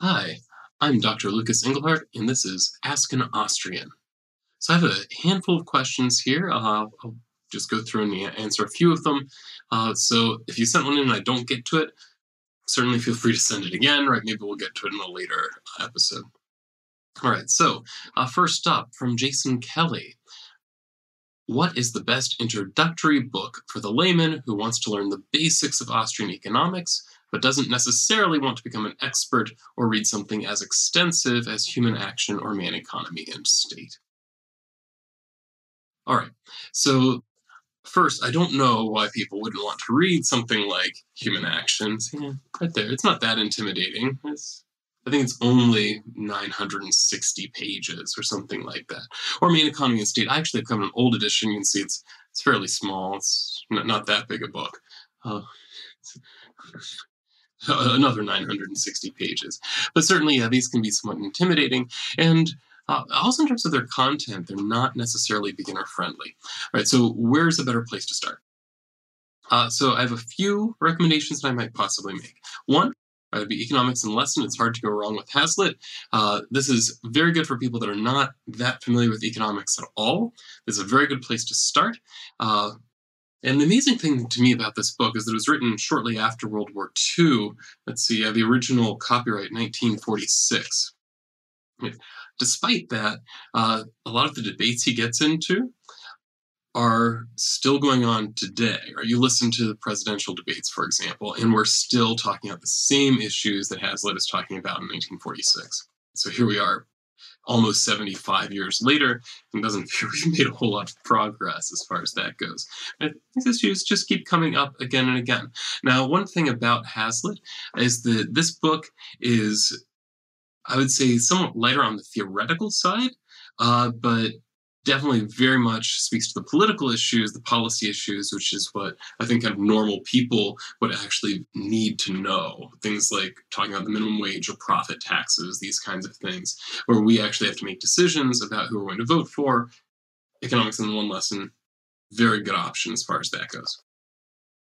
Hi, I'm Dr. Lucas Engelhardt, and this is Ask an Austrian. So I have a handful of questions here. Uh, I'll just go through and answer a few of them. Uh, so if you sent one in and I don't get to it, certainly feel free to send it again, right? Maybe we'll get to it in a later episode. All right, so uh, first up from Jason Kelly. What is the best introductory book for the layman who wants to learn the basics of Austrian economics but doesn't necessarily want to become an expert or read something as extensive as Human Action or Man Economy and State. All right, so first, I don't know why people wouldn't want to read something like Human Actions. Yeah, right there, it's not that intimidating. It's, I think it's only 960 pages or something like that. Or Man Economy and State. I actually have come an old edition. You can see it's it's fairly small. It's not, not that big a book. Uh, another 960 pages. But certainly, yeah, these can be somewhat intimidating. And uh, also in terms of their content, they're not necessarily beginner friendly. Right. So where's a better place to start? Uh, so I have a few recommendations that I might possibly make. One, uh, would be economics and lesson. It's hard to go wrong with Hazlitt. Uh, this is very good for people that are not that familiar with economics at all. It's a very good place to start. Uh, and the amazing thing to me about this book is that it was written shortly after World War II. Let's see, uh, the original copyright 1946. Despite that, uh, a lot of the debates he gets into are still going on today. Or you listen to the presidential debates, for example, and we're still talking about the same issues that Hazlitt is talking about in 1946. So here we are almost 75 years later and doesn't feel we've made a whole lot of progress as far as that goes. These issues just keep coming up again and again. Now, one thing about Hazlitt is that this book is, I would say, somewhat lighter on the theoretical side, uh, but definitely very much speaks to the political issues, the policy issues, which is what I think kind of normal people would actually need to know. Things like talking about the minimum wage or profit taxes, these kinds of things, where we actually have to make decisions about who we're going to vote for. Economics in one lesson, very good option as far as that goes.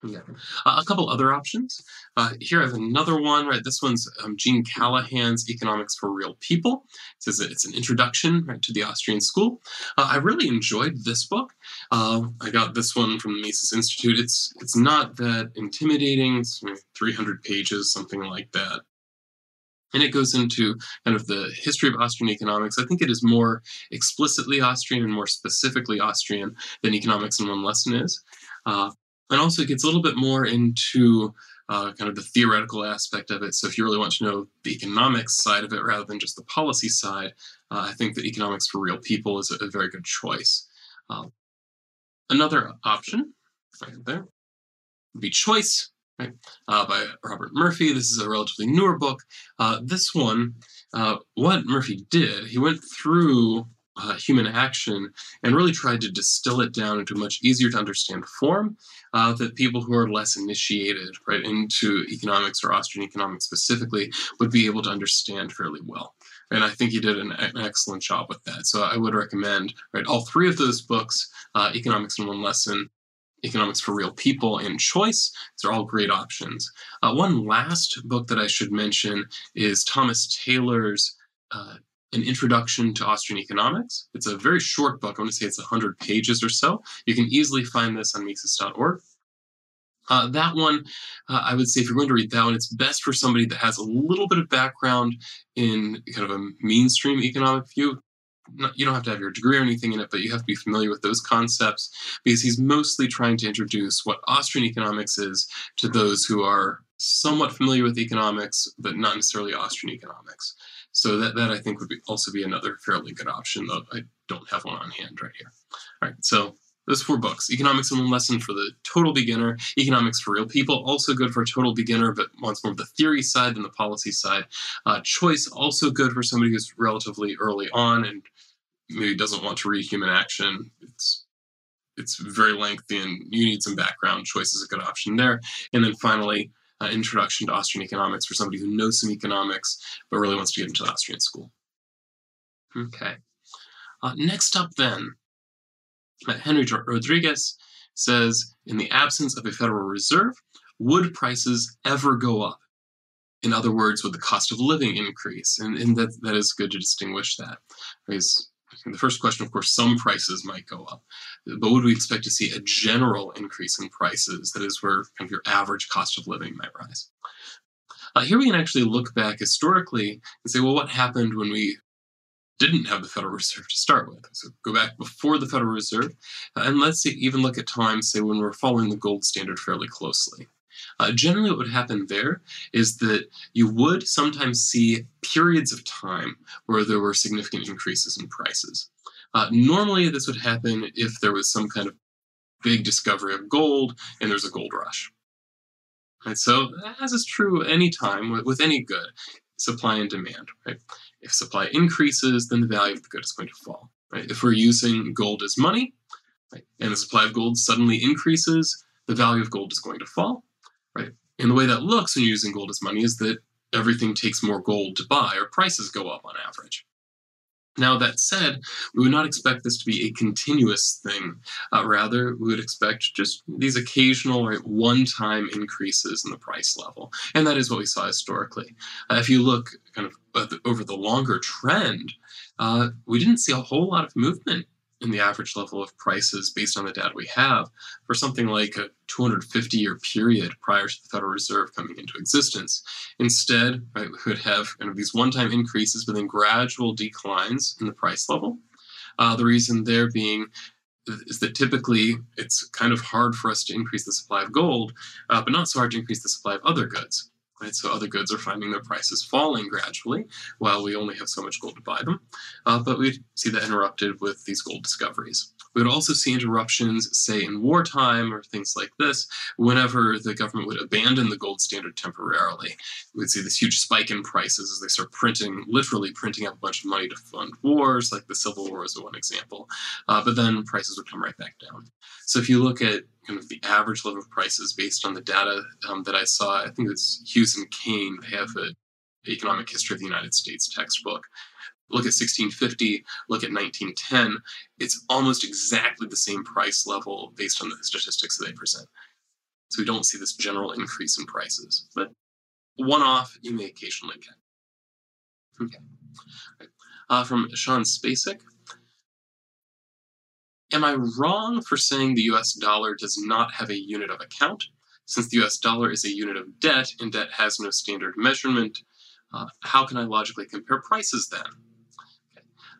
Yeah. Uh, a couple other options. Uh, here I have another one, right? This one's um, Gene Callahan's Economics for Real People. It says it's an introduction right, to the Austrian school. Uh, I really enjoyed this book. Uh, I got this one from the Mises Institute. It's it's not that intimidating. It's 300 pages, something like that. And it goes into kind of the history of Austrian economics. I think it is more explicitly Austrian and more specifically Austrian than economics in one lesson is. Uh, and also it gets a little bit more into uh, kind of the theoretical aspect of it. So if you really want to know the economics side of it rather than just the policy side, uh, I think that economics for real people is a, a very good choice. Um, another option right there would be Choice right, uh, by Robert Murphy. This is a relatively newer book. Uh, this one, uh, what Murphy did, he went through uh, human action and really tried to distill it down into a much easier to understand form uh, that people who are less initiated right into economics or Austrian economics specifically would be able to understand fairly well. And I think he did an, an excellent job with that. So I would recommend right all three of those books, uh, Economics in One Lesson, Economics for Real People, and Choice. These are all great options. Uh, one last book that I should mention is Thomas Taylor's uh, an introduction to Austrian economics. It's a very short book. I want to say it's 100 pages or so. You can easily find this on Mises.org. Uh, that one, uh, I would say, if you're going to read that one, it's best for somebody that has a little bit of background in kind of a mainstream economic view. Not, you don't have to have your degree or anything in it, but you have to be familiar with those concepts because he's mostly trying to introduce what Austrian economics is to those who are somewhat familiar with economics, but not necessarily Austrian economics. So that, that I think would be also be another fairly good option, though I don't have one on hand right here. All right, so those four books Economics in One Lesson for the total beginner, Economics for Real People, also good for a total beginner, but wants more of the theory side than the policy side. Uh, choice, also good for somebody who's relatively early on and maybe doesn't want to read Human Action. It's it's very lengthy and you need some background. Choice is a good option there. And then finally, uh, introduction to Austrian economics for somebody who knows some economics but really wants to get into the Austrian school. Okay. Uh, next up, then, uh, Henry Rodriguez says In the absence of a Federal Reserve, would prices ever go up? In other words, would the cost of living increase? And, and that, that is good to distinguish that. Because the first question, of course, some prices might go up, but would we expect to see a general increase in prices? That is where kind of your average cost of living might rise. Uh, here we can actually look back historically and say, well, what happened when we didn't have the Federal Reserve to start with? So go back before the Federal Reserve, uh, and let's see, even look at times, say, when we're following the gold standard fairly closely. Uh, generally, what would happen there is that you would sometimes see periods of time where there were significant increases in prices. Uh, normally, this would happen if there was some kind of big discovery of gold and there's a gold rush. Right, so, as is true any time with, with any good, supply and demand. Right? If supply increases, then the value of the good is going to fall. Right? If we're using gold as money, right, and the supply of gold suddenly increases, the value of gold is going to fall? And the way that looks when you're using gold as money is that everything takes more gold to buy, or prices go up on average. Now, that said, we would not expect this to be a continuous thing. Uh, rather, we would expect just these occasional right, one time increases in the price level. And that is what we saw historically. Uh, if you look kind of over the longer trend, uh, we didn't see a whole lot of movement in the average level of prices based on the data we have for something like a 250 year period prior to the Federal Reserve coming into existence. Instead, right, we would have kind of these one time increases, but then gradual declines in the price level. Uh, the reason there being is that typically it's kind of hard for us to increase the supply of gold, uh, but not so hard to increase the supply of other goods. Right? So other goods are finding their prices falling gradually while we only have so much gold to buy them. Uh, but we see that interrupted with these gold discoveries. We would also see interruptions, say in wartime or things like this, whenever the government would abandon the gold standard temporarily. We'd see this huge spike in prices as they start printing, literally printing up a bunch of money to fund wars, like the Civil War is one example. Uh, but then prices would come right back down. So if you look at kind of the average level of prices based on the data um, that I saw, I think it's Hughes and Cain, they have an economic history of the United States textbook look at 1650, look at 1910, it's almost exactly the same price level based on the statistics that they present. So we don't see this general increase in prices, but one off you may occasionally get. Okay. Uh, from Sean Spacek. Am I wrong for saying the US dollar does not have a unit of account? Since the US dollar is a unit of debt and debt has no standard measurement, uh, how can I logically compare prices then?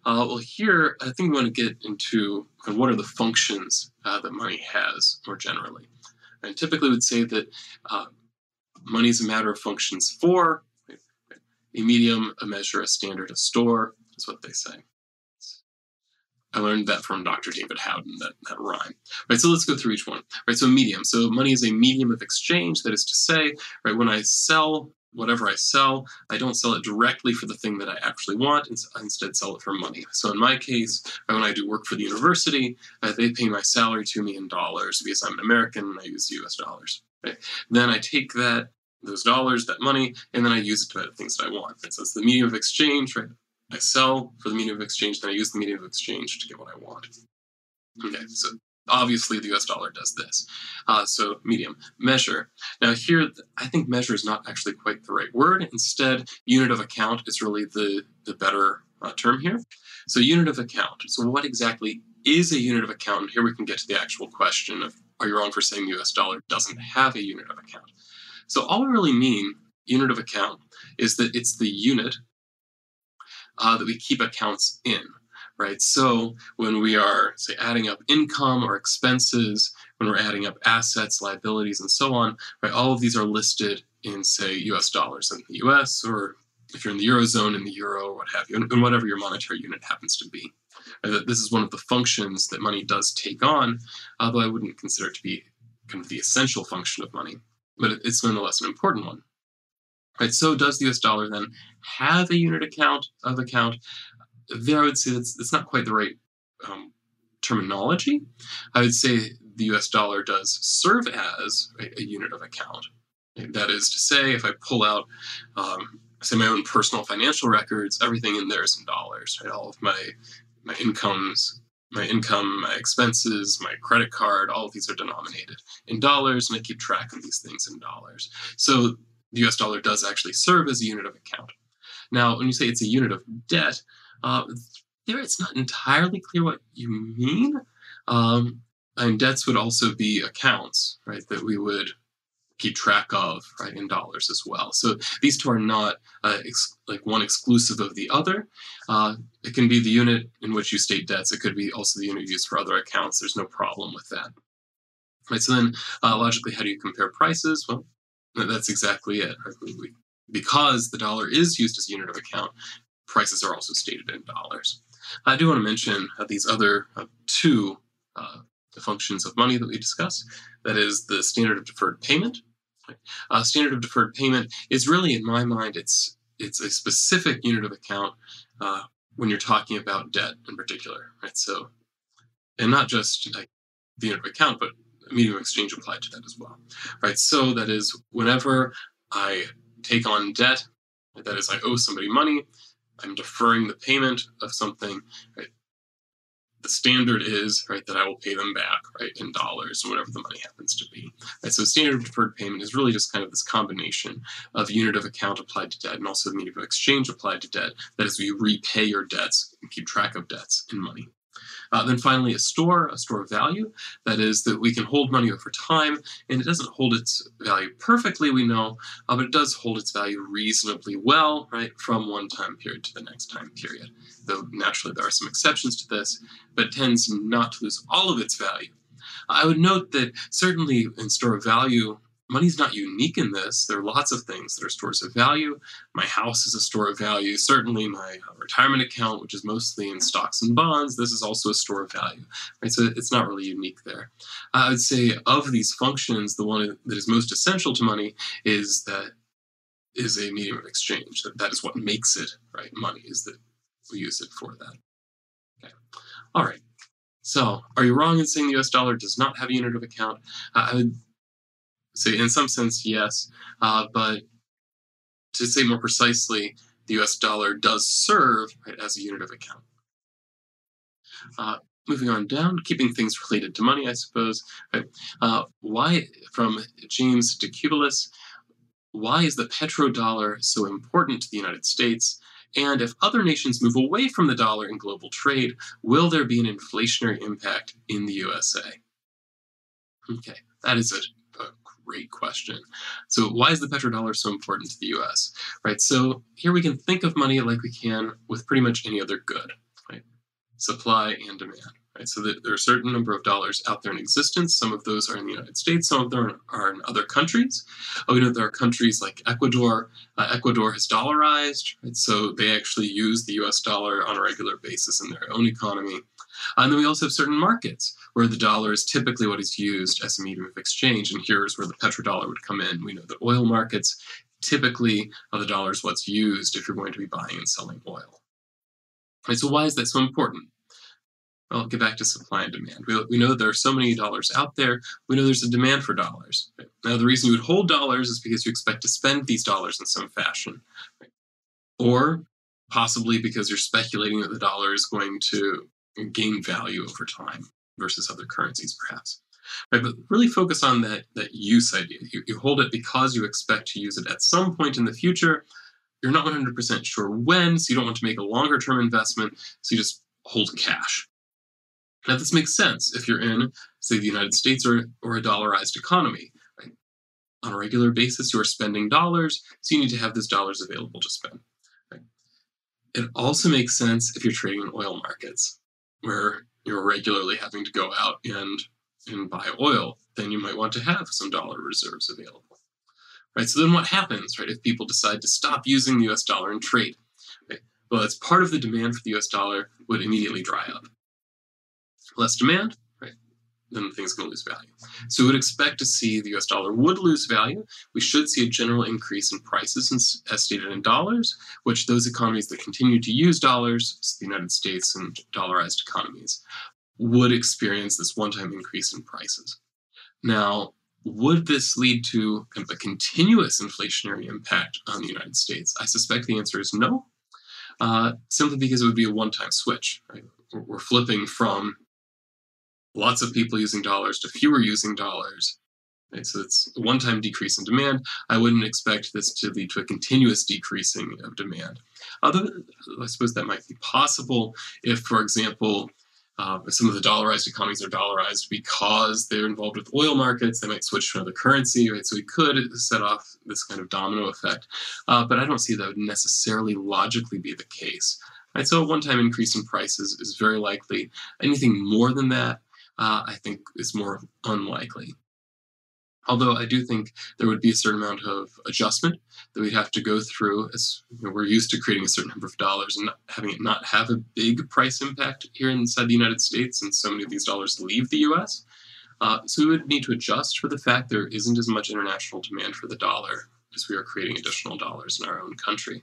Uh, well, here I think we want to get into what are the functions uh, that money has more generally. And typically we'd say that uh, money is a matter of functions for a medium, a measure, a standard, a store, is what they say. I learned that from Dr. David Howden, that, that rhyme. Right, so let's go through each one. Right, so medium. So money is a medium of exchange. That is to say, right, when I sell whatever I sell, I don't sell it directly for the thing that I actually want, and I instead sell it for money. So in my case, when I do work for the university, uh, they pay my salary to me in dollars because I'm an American and I use US dollars. Right? Then I take that those dollars, that money, and then I use it to things that I want. And so it's the medium of exchange, right? I sell for the medium of exchange, then I use the medium of exchange to get what I want. Okay, so Obviously, the US dollar does this. Uh, so, medium. Measure. Now, here, I think measure is not actually quite the right word. Instead, unit of account is really the, the better uh, term here. So, unit of account. So, what exactly is a unit of account? And here we can get to the actual question of are you wrong for saying the US dollar doesn't have a unit of account? So, all we really mean, unit of account, is that it's the unit uh, that we keep accounts in right? So when we are, say, adding up income or expenses, when we're adding up assets, liabilities, and so on, right, all of these are listed in, say, US dollars in the US, or if you're in the Eurozone, in the euro, or what have you, and whatever your monetary unit happens to be. Right? This is one of the functions that money does take on, although I wouldn't consider it to be kind of the essential function of money, but it's nonetheless an important one. Right, so does the US dollar then have a unit account of account? there I would say that's, that's not quite the right um, terminology. I would say the US dollar does serve as a, a, unit of account. That is to say, if I pull out, um, say, my own personal financial records, everything in there is in dollars, right? All of my my incomes, my income, my expenses, my credit card, all of these are denominated in dollars, and I keep track of these things in dollars. So the US dollar does actually serve as a unit of account. Now, when you say it's a unit of debt, uh, there it's not entirely clear what you mean. Um, and debts would also be accounts, right, that we would keep track of, right, in dollars as well. So these two are not uh, ex- like one exclusive of the other. Uh, it can be the unit in which you state debts. It could be also the unit used for other accounts. There's no problem with that. Right. So then, uh, logically, how do you compare prices? Well, that's exactly it. Because the dollar is used as a unit of account, prices are also stated in dollars. I do want to mention uh, these other uh, two uh, functions of money that we discuss. That is the standard of deferred payment. Uh, standard of deferred payment is really, in my mind, it's it's a specific unit of account uh, when you're talking about debt in particular, right? So, and not just like the unit of account, but medium of exchange applied to that as well, right? So that is whenever I take on debt, that is I owe somebody money, I'm deferring the payment of something, right? the standard is right that I will pay them back right in dollars or whatever the money happens to be. Right. So standard deferred payment is really just kind of this combination of unit of account applied to debt and also the medium of exchange applied to debt. That is, we repay your debts and keep track of debts in money. Uh, then finally, a store, a store of value. That is, that we can hold money over time, and it doesn't hold its value perfectly, we know, uh, but it does hold its value reasonably well, right, from one time period to the next time period. Though naturally there are some exceptions to this, but tends not to lose all of its value. I would note that certainly in store of value, money's not unique in this. There are lots of things that are stores of value. My house is a store of value. Certainly, my retirement account, which is mostly in stocks and bonds, this is also a store of value. Right, so it's not really unique there. I would say of these functions, the one that is most essential to money is that is a medium of exchange. That that is what makes it right. Money is that we use it for that. Okay. All right. So, are you wrong in saying the U.S. dollar does not have a unit of account? Uh, I would so, in some sense, yes. Uh, but to say more precisely, the US dollar does serve right, as a unit of account. Uh, moving on down, keeping things related to money, I suppose. Right? Uh, why, from James Decubulus, why is the petrodollar so important to the United States? And if other nations move away from the dollar in global trade, will there be an inflationary impact in the USA? Okay, that is a great question. So why is the petrodollar so important to the US? Right? So here we can think of money like we can with pretty much any other good, right? Supply and demand. Right? So there are a certain number of dollars out there in existence. Some of those are in the United States, some of them are in other countries. Oh, you know, there are countries like Ecuador. Uh, Ecuador has dollarized, right? so they actually use the US dollar on a regular basis in their own economy. And then we also have certain markets where the dollar is typically what is used as a medium of exchange. And here's where the petrodollar would come in. We know that oil markets, typically uh, the dollar is what's used if you're going to be buying and selling oil. So why is that so important? Well, get back to supply and demand. We, we know there are so many dollars out there. We know there's a demand for dollars. Right? Now, the reason you would hold dollars is because you expect to spend these dollars in some fashion. Right? Or possibly because you're speculating that the dollar is going to gain value over time versus other currencies, perhaps. Right, but really focus on that, that use idea. You, you hold it because you expect to use it at some point in the future. You're not 100% sure when, so you don't want to make a longer term investment, so you just hold cash. Now, this makes sense if you're in, say, the United States or, or a dollarized economy. Right? On a regular basis, you are spending dollars, so you need to have those dollars available to spend. Right? It also makes sense if you're trading in oil markets, where you're regularly having to go out and and buy oil, then you might want to have some dollar reserves available. Right? So then what happens, right, if people decide to stop using the US dollar in trade? Right? Well, as part of the demand for the US dollar would immediately dry up. Less demand, right, then the things going to lose value. So we would expect to see the US dollar would lose value. We should see a general increase in prices as stated in dollars, which those economies that continue to use dollars, the United States and dollarized economies, would experience this one time increase in prices. Now, would this lead to kind of a continuous inflationary impact on the United States? I suspect the answer is no, uh, simply because it would be a one time switch. Right? We're flipping from lots of people using dollars to fewer using dollars Right? So it's a one-time decrease in demand. I wouldn't expect this to lead to a continuous decreasing of demand. Although I suppose that might be possible if, for example, uh, some of the dollarized economies are dollarized because they're involved with oil markets. They might switch to another currency, right? So we could set off this kind of domino effect. Uh, but I don't see that would necessarily logically be the case. Right? So a one-time increase in prices is very likely. Anything more than that, uh, I think, is more unlikely. Although I do think there would be a certain amount of adjustment that we'd have to go through as you know, we're used to creating a certain number of dollars and having it not have a big price impact here inside the United States, and so many of these dollars leave the US. Uh, so we would need to adjust for the fact there isn't as much international demand for the dollar as we are creating additional dollars in our own country.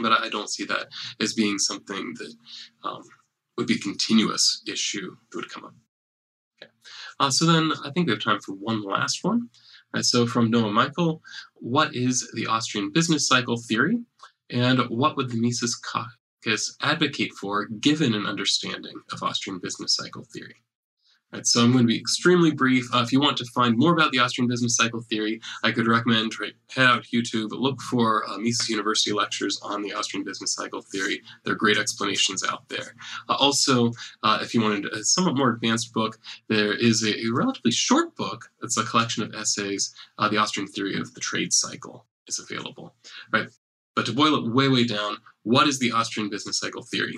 But I don't see that as being something that um, would be a continuous issue that would come up. Uh, so then I think we have time for one last one. So from Noah Michael, what is the Austrian business cycle theory? And what would the Mises Caucus advocate for given an understanding of Austrian business cycle theory? Right, so I'm going to be extremely brief. Uh, if you want to find more about the Austrian business cycle theory, I could recommend right, head out to YouTube, look for uh, Mises University lectures on the Austrian business cycle theory. There are great explanations out there. Uh, also, uh, if you wanted a somewhat more advanced book, there is a, a relatively short book. It's a collection of essays. Uh, the Austrian theory of the trade cycle is available. Right, but to boil it way, way down, what is the Austrian business cycle theory?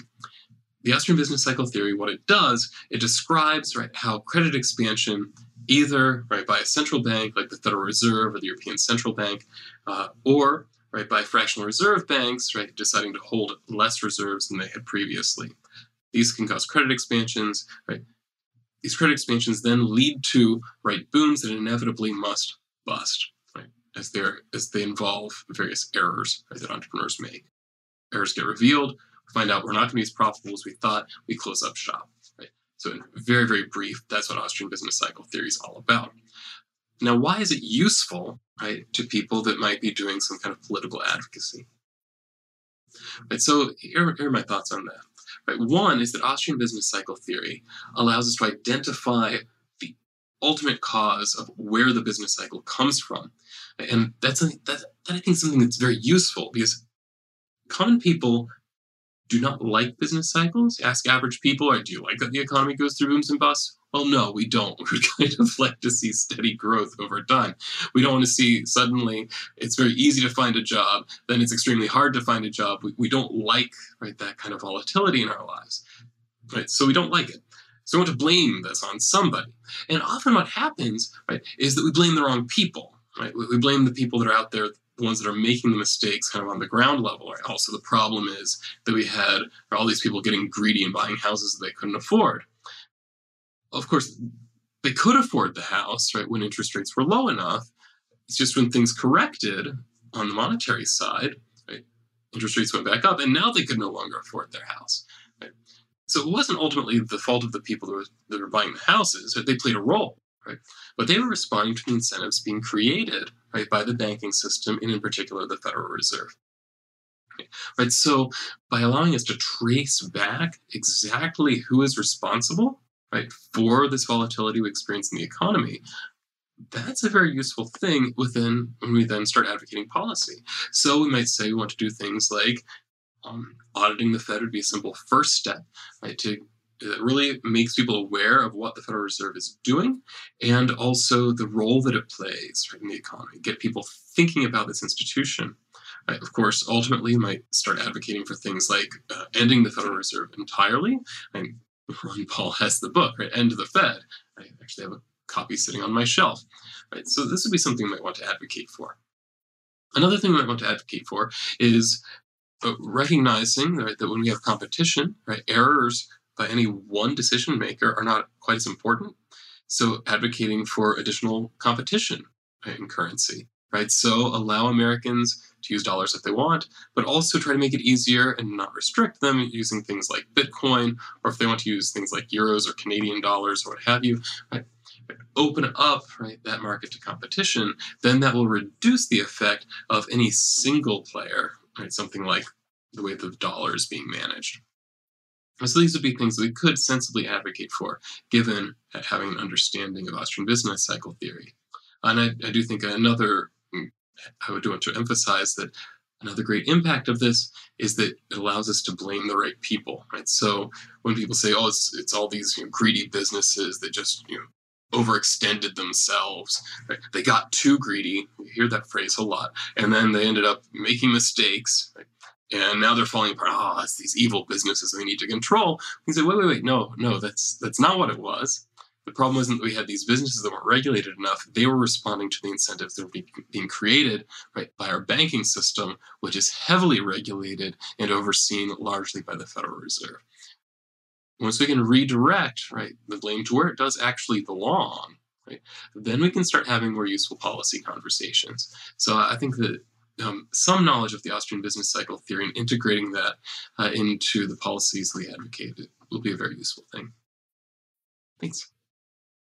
The Austrian business cycle theory, what it does, it describes right how credit expansion, either right by a central bank like the Federal Reserve or the European Central Bank, uh, or right by fractional reserve banks, right deciding to hold less reserves than they had previously. These can cause credit expansions, right? These credit expansions then lead to right booms that inevitably must bust, right? As they as they involve various errors right, that entrepreneurs make. Errors get revealed, find out we're not going to be as profitable as we thought, we close up shop. Right? So, in very, very brief, that's what Austrian business cycle theory is all about. Now, why is it useful, right, to people that might be doing some kind of political advocacy? Right, so here, here are my thoughts on that. Right, one is that Austrian business cycle theory allows us to identify the ultimate cause of where the business cycle comes from, and that's that, that I think is something that's very useful because common people do not like business cycles. Ask average people, or do you like that the economy goes through booms and busts? Well, no, we don't. We kind of like to see steady growth over time. We don't want to see suddenly it's very easy to find a job, then it's extremely hard to find a job. We, we don't like right that kind of volatility in our lives. Right? So we don't like it. So we want to blame this on somebody. And often what happens, right, is that we blame the wrong people. Right? We blame the people that are out there the ones that are making the mistakes kind of on the ground level. Right? Also, the problem is that we had all these people getting greedy and buying houses that they couldn't afford. Of course, they could afford the house, right, when interest rates were low enough. It's just when things corrected on the monetary side, right, interest rates went back up, and now they could no longer afford their house. Right? So it wasn't ultimately the fault of the people that were, that were buying the houses. Right? They played a role, right? But they were responding to the incentives being created right, by the banking system, and in particular the Federal Reserve. Right, so by allowing us to trace back exactly who is responsible right, for this volatility we experience in the economy, that's a very useful thing within when we then start advocating policy. So we might say we want to do things like um, auditing the Fed would be a simple first step, right, to it really makes people aware of what the Federal Reserve is doing and also the role that it plays in the economy, get people thinking about this institution. Right? Of course, ultimately, might start advocating for things like uh, ending the Federal Reserve entirely. Ron Paul has the book, right? End the Fed. I actually have a copy sitting on my shelf. Right? So this would be something you might want to advocate for. Another thing you might want to advocate for is uh, recognizing right, that when we have competition, right, errors by any one decision maker are not quite as important. So advocating for additional competition in currency, right? So allow Americans to use dollars if they want, but also try to make it easier and not restrict them using things like Bitcoin, or if they want to use things like euros or Canadian dollars or what have you, right? Open up right that market to competition, then that will reduce the effect of any single player, right? Something like the way the dollar is being managed. So these would be things that we could sensibly advocate for, given having an understanding of Austrian business cycle theory. And I, I do think another, mm, I would want to emphasize that another great impact of this is that it allows us to blame the right people, right? So when people say, "Oh, it's it's all these you know, greedy businesses that just you know overextended themselves. Right? They got too greedy. We hear that phrase a lot. And then they ended up making mistakes. Right? And now they're falling apart. Oh, it's these evil businesses we need to control. We say, wait, wait, wait. No, no, that's that's not what it was. The problem wasn't that we had these businesses that weren't regulated enough. They were responding to the incentives that were being, created right, by our banking system, which is heavily regulated and overseen largely by the Federal Reserve once we can redirect right the blame to where it does actually belong right then we can start having more useful policy conversations so i think that um, some knowledge of the austrian business cycle theory and integrating that uh, into the policies we advocate will be a very useful thing. Thanks